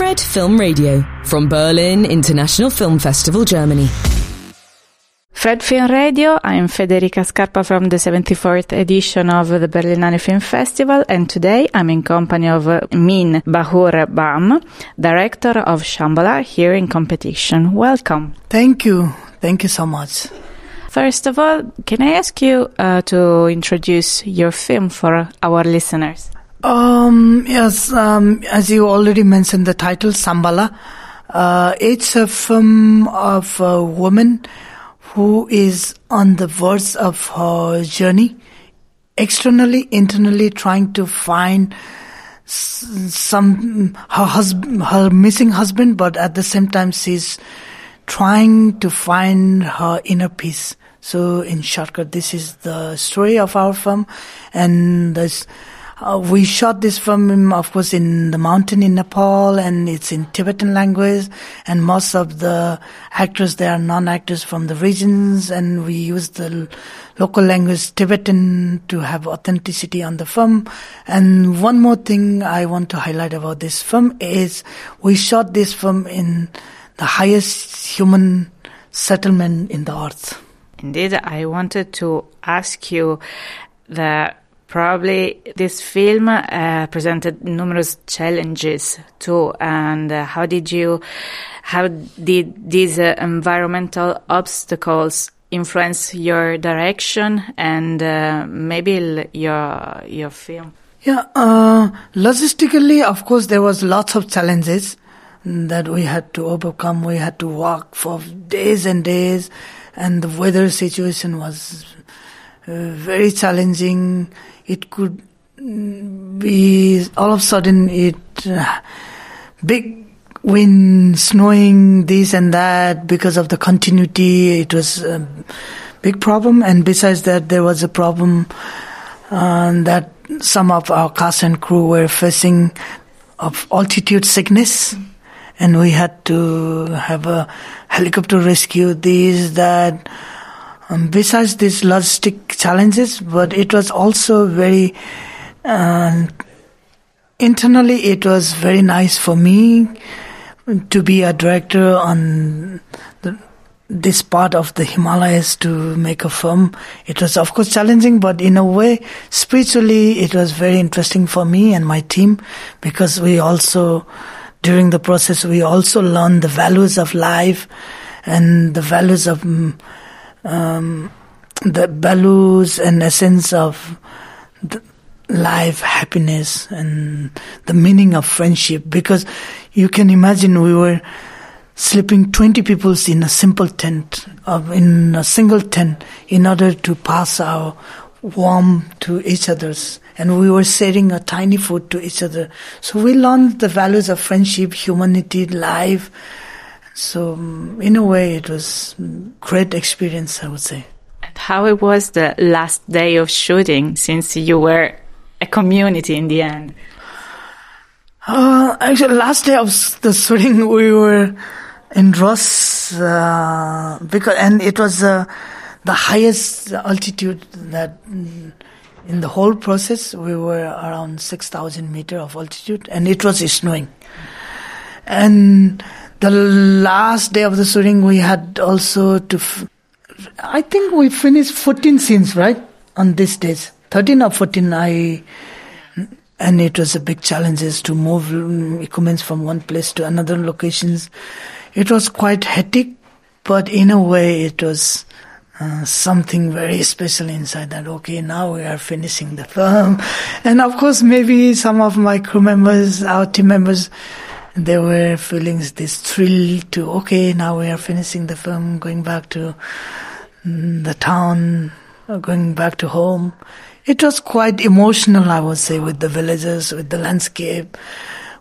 Fred Film Radio from Berlin International Film Festival, Germany. Fred Film Radio, I'm Federica Scarpa from the 74th edition of the Berlinale Film Festival, and today I'm in company of Min Bahadur Bham, director of Shambhala, here in competition. Welcome. Thank you. Thank you so much. First of all, can I ask you uh, to introduce your film for our listeners? Um, yes, um, as you already mentioned, the title Shambhala. Uh, it's a film of a woman who is on the verge of her journey, externally, internally, trying to find some her husband, her missing husband, but at the same time, she's trying to find her inner peace. So, in shortcut, this is the story of our film, and this uh, we shot this film, of course, in the mountain in Nepal, and it's in Tibetan language. And most of the actors, they are non-actors from the regions, and we use the local language Tibetan to have authenticity on the film. And one more thing I want to highlight about this film is we shot this film in the highest human settlement in the earth. Indeed, I wanted to ask you that Probably this film uh, presented numerous challenges too. And uh, how did you, how did these uh, environmental obstacles influence your direction and uh, maybe your your film? Yeah, uh, logistically, of course, there was lots of challenges that we had to overcome. We had to walk for days and days, and the weather situation was very challenging it could be all of a sudden it uh, big wind, snowing, this and that because of the continuity. It was a big problem, and besides that, there was a problem uh, that some of our cast and crew were facing of altitude sickness. And we had to have a helicopter rescue, these, that, um, besides these logistic challenges, but it was also very uh, internally. It was very nice for me to be a director on the, this part of the Himalayas to make a film. It was of course challenging, but in a way, spiritually, it was very interesting for me and my team because we also, during the process, we also learned the values of life and the values of um, the values and essence of life, happiness, and the meaning of friendship. Because you can imagine we were sleeping 20 people in a simple tent, in a single tent, in order to pass our warmth to each other's and we were sharing a tiny food to each other. So we learned the values of friendship, humanity, life, so in a way, it was great experience, I would say. How it was the last day of shooting, since you were a community in the end. Uh, actually, last day of the shooting, we were in Ross, uh, because and it was uh, the highest altitude that in the whole process we were around six thousand meter of altitude, and it was snowing, and the last day of the shooting, we had also to. I think we finished 14 scenes, right? On these days. 13 or 14, I. And it was a big challenge to move equipment from one place to another locations. It was quite hectic, but in a way, it was. Uh, something very special inside that okay now we are finishing the film and of course maybe some of my crew members our team members there were feelings, this thrill to, okay, now we are finishing the film, going back to mm, the town, uh, going back to home. It was quite emotional, I would say, with the villagers, with the landscape,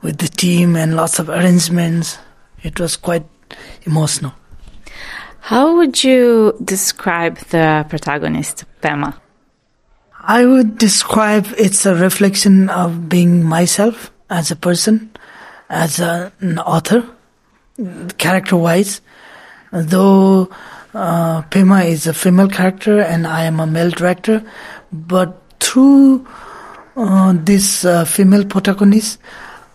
with the team, and lots of arrangements. It was quite emotional. How would you describe the protagonist, Pema? I would describe it's a reflection of being myself as a person as an author, character wise. Though uh, Pema is a female character and I am a male director, but through uh, this uh, female protagonist,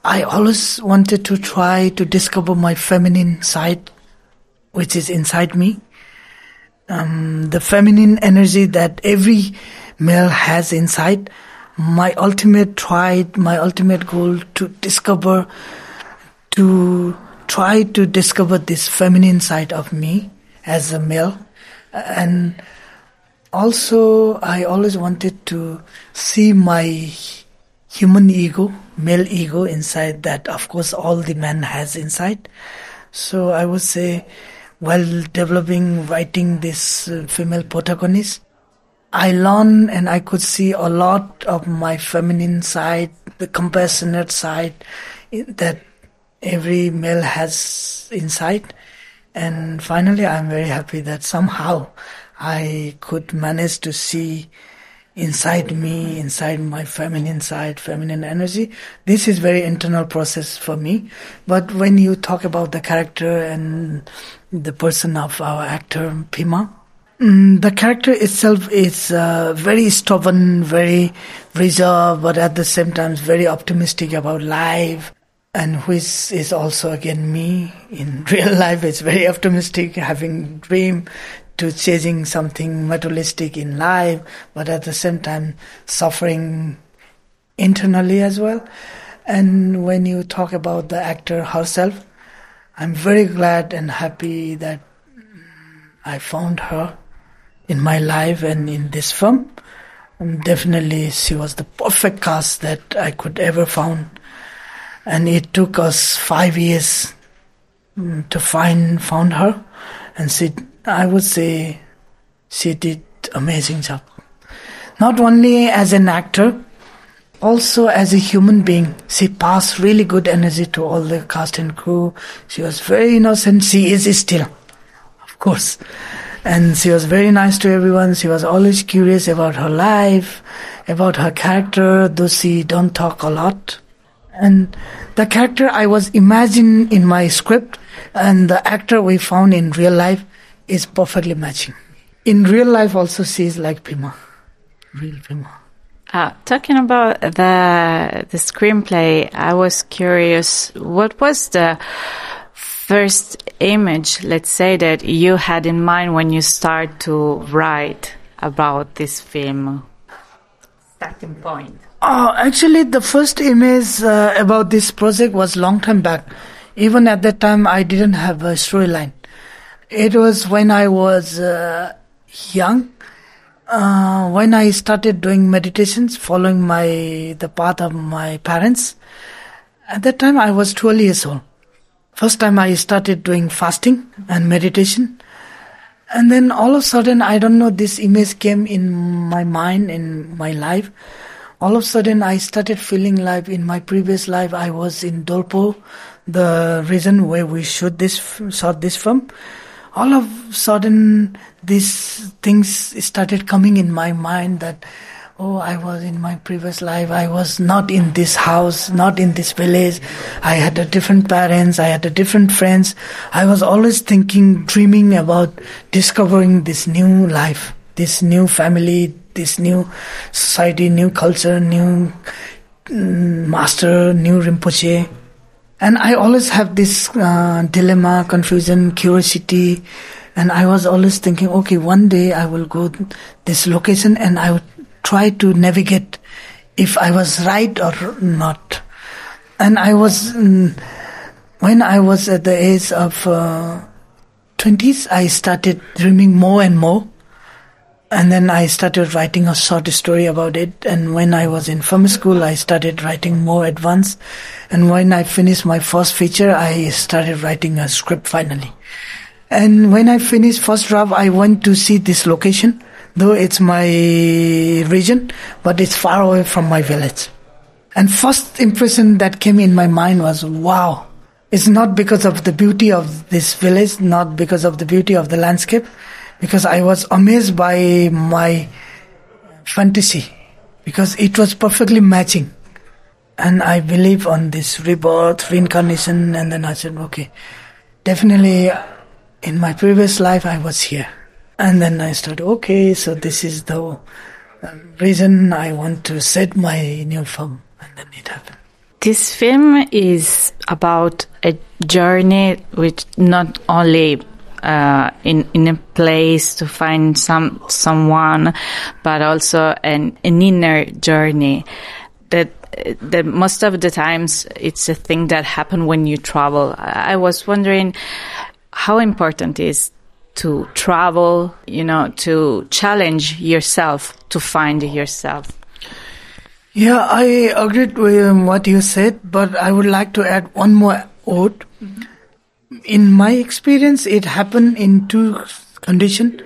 I always wanted to try to discover my feminine side, which is inside me. Um, the feminine energy that every male has inside. My ultimate try, my ultimate goal to discover, to try to discover this feminine side of me as a male. And also, I always wanted to see my human ego, male ego inside that, of course, all the man has inside. So I would say, while developing, writing this uh, female protagonist, I learned and I could see a lot of my feminine side, the compassionate side that every male has inside. And finally, I'm very happy that somehow I could manage to see inside me, inside my feminine side, feminine energy. This is very internal process for me. But when you talk about the character and the person of our actor, Pema, Mm, the character itself is uh, very stubborn, very reserved, but at the same time very optimistic about life. And which is also again me in real life. It's very optimistic, having dream to chasing something materialistic in life, but at the same time suffering internally as well. And when you talk about the actor herself, I'm very glad and happy that I found her in my life and in this film. And definitely, she was the perfect cast that I could ever found. And it took us five years mm, to find found her, and she, I would say, she did amazing job. Not only as an actor, also as a human being, she passed really good energy to all the cast and crew. She was very innocent. She is still, of course and she was very nice to everyone. She was always curious about her life, about her character, though she don't talk a lot. And the character I was imagining in my script and the actor we found in real life is perfectly matching. In real life also she is like Pema. Real Pema. Uh, talking about the the screenplay, I was curious. What was the first image, let's say, that you had in mind when you start to write about this film? Starting point. Oh, actually, the first image uh, about this project was long time back. Even at that time, I didn't have a storyline. It was when I was uh, young, uh, when I started doing meditations, following my the path of my parents. At that time, I was 12 years old. First time I started doing fasting and meditation. And then all of a sudden, I don't know, this image came in my mind, in my life. All of a sudden, I started feeling like in my previous life, I was in Dolpo, the region where we shot this, shot this film. All of a sudden, these things started coming in my mind that oh, I was in my previous life, I was not in this house, not in this village. I had a different parents, I had a different friends. I was always thinking, dreaming about discovering this new life, this new family, this new society, new culture, new mm, master, new Rinpoche. And I always have this uh, dilemma, confusion, curiosity. And I was always thinking, okay, one day I will go this location and I would try to navigate if I was right or not. And I was, mm, when I was at the age of uh, 20s, I started dreaming more and more. And then I started writing a short story about it. And when I was in film school, I started writing more advanced. And when I finished my first feature, I started writing a script finally. And when I finished first draft, I went to see this location though it's my region, but it's far away from my village. And first impression that came in my mind was, wow, it's not because of the beauty of this village, not because of the beauty of the landscape, because I was amazed by my fantasy, because it was perfectly matching. And I believe on this rebirth, reincarnation, and then I said, okay, definitely in my previous life I was here. And then I started, okay, so this is the um, reason I want to set my new film. And then it happened. this film is about a journey which not only uh, in in a place to find some someone, but also an, an inner journey that that most of the times it's a thing that happen when you travel. I was wondering how important is to travel, you know, to challenge yourself, to find yourself. Yeah, I agreed with what you said, but I would like to add one more word. Mm-hmm. In my experience, it happened in two conditions.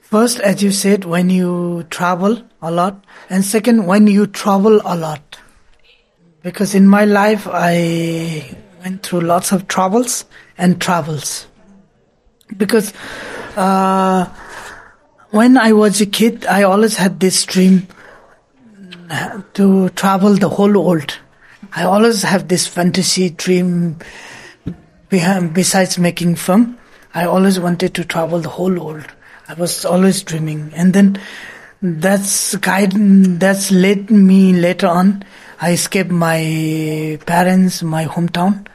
First, as you said, when you travel a lot, and second, when you travel a lot. Because in my life, I went through lots of troubles and travels. Because uh, when I was a kid, I always had this dream to travel the whole world. I always have this fantasy dream besides making film. I always wanted to travel the whole world. I was always dreaming. And then that's guide, that's led me later on. I escaped my parents, my hometown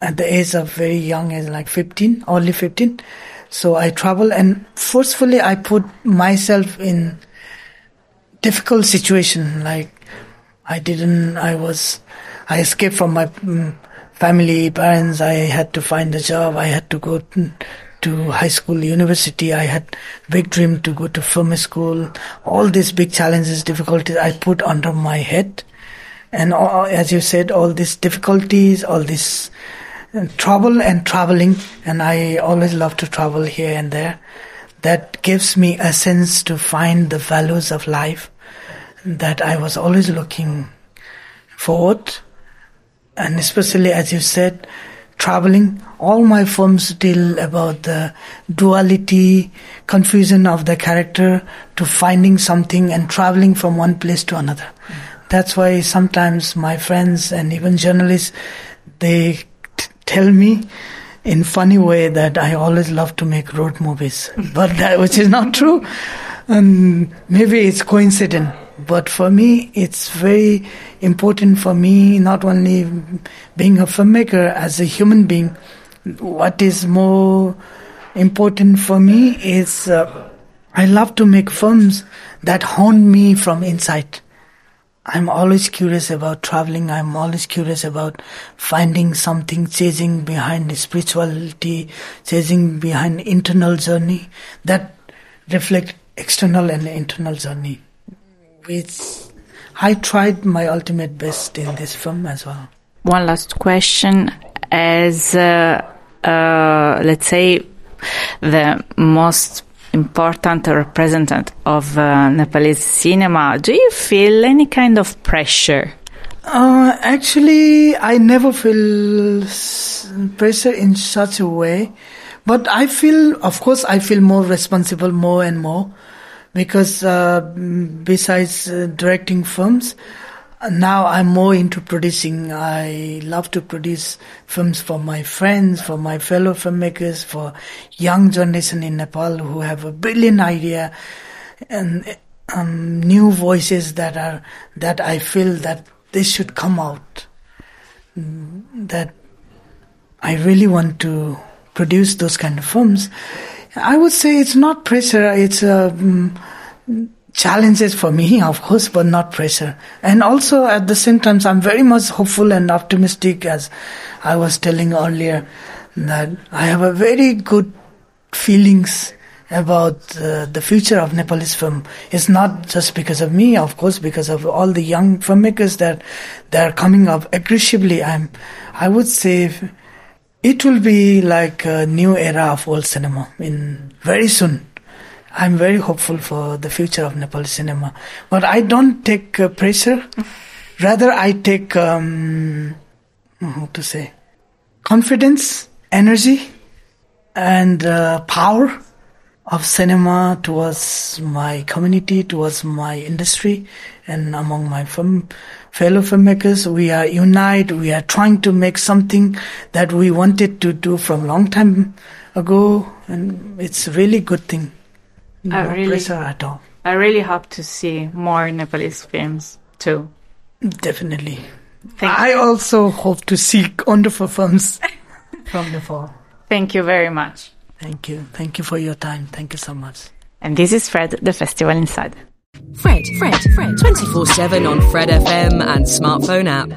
at the age of very young as like 15, only 15. So I travel and forcefully I put myself in difficult situation. Like I didn't, I was, I escaped from my mm, family, parents. I had to find a job. I had to go to high school, university. I had big dream to go to film school. All these big challenges, difficulties I put under my head. And all, as you said, all these difficulties, all this uh, trouble and traveling. And I always love to travel here and there. That gives me a sense to find the values of life that I was always looking forward. And especially as you said, traveling, all my films deal about the duality, confusion of the character to finding something and traveling from one place to another. Mm. That's why sometimes my friends and even journalists, they t- tell me in funny way that I always love to make road movies, but that, which is not true. And maybe it's coincidence but for me, it's very important for me, not only being a filmmaker, as a human being, what is more important for me is uh, I love to make films that haunt me from inside. I'm always curious about traveling. I'm always curious about finding something, chasing behind spirituality, chasing behind internal journey that reflect external and internal journey which I tried my ultimate best in this film as well. One last question. As, uh, uh, let's say, the most important representative of uh, Nepalese cinema, do you feel any kind of pressure? Uh, actually, I never feel pressure in such a way. But I feel, of course, I feel more responsible more and more because uh, besides uh, directing films, now I'm more into producing. I love to produce films for my friends, for my fellow filmmakers, for young generation in Nepal who have a brilliant idea and um, new voices that are that I feel that this should come out. That I really want to produce those kind of films I would say it's not pressure. It's um, challenges for me, of course, but not pressure. And also at the same time, I'm very much hopeful and optimistic, as I was telling earlier, that I have a very good feelings about uh, the future of Nepalese film. It's not just because of me, of course, because of all the young filmmakers that that are coming up aggressively. I'm, I would say it will be like a new era of world cinema in very soon. I'm very hopeful for the future of Nepali cinema, but I don't take uh, pressure. Rather, I take um, how to say confidence, energy, and uh, power of cinema towards my community, towards my industry, and among my film, fellow filmmakers, we are unite. We are trying to make something that we wanted to do from long time ago, and it's really good thing. No I really, pressure at all. I really hope to see more Nepalese films too. Definitely. Thank I you. also hope to see wonderful films from Nepal. Thank you very much. Thank you. Thank you for your time. Thank you so much. And this is Fred, the Festival Inside. Fred, Fred, Fred. 24 7 on Fred FM and smartphone app.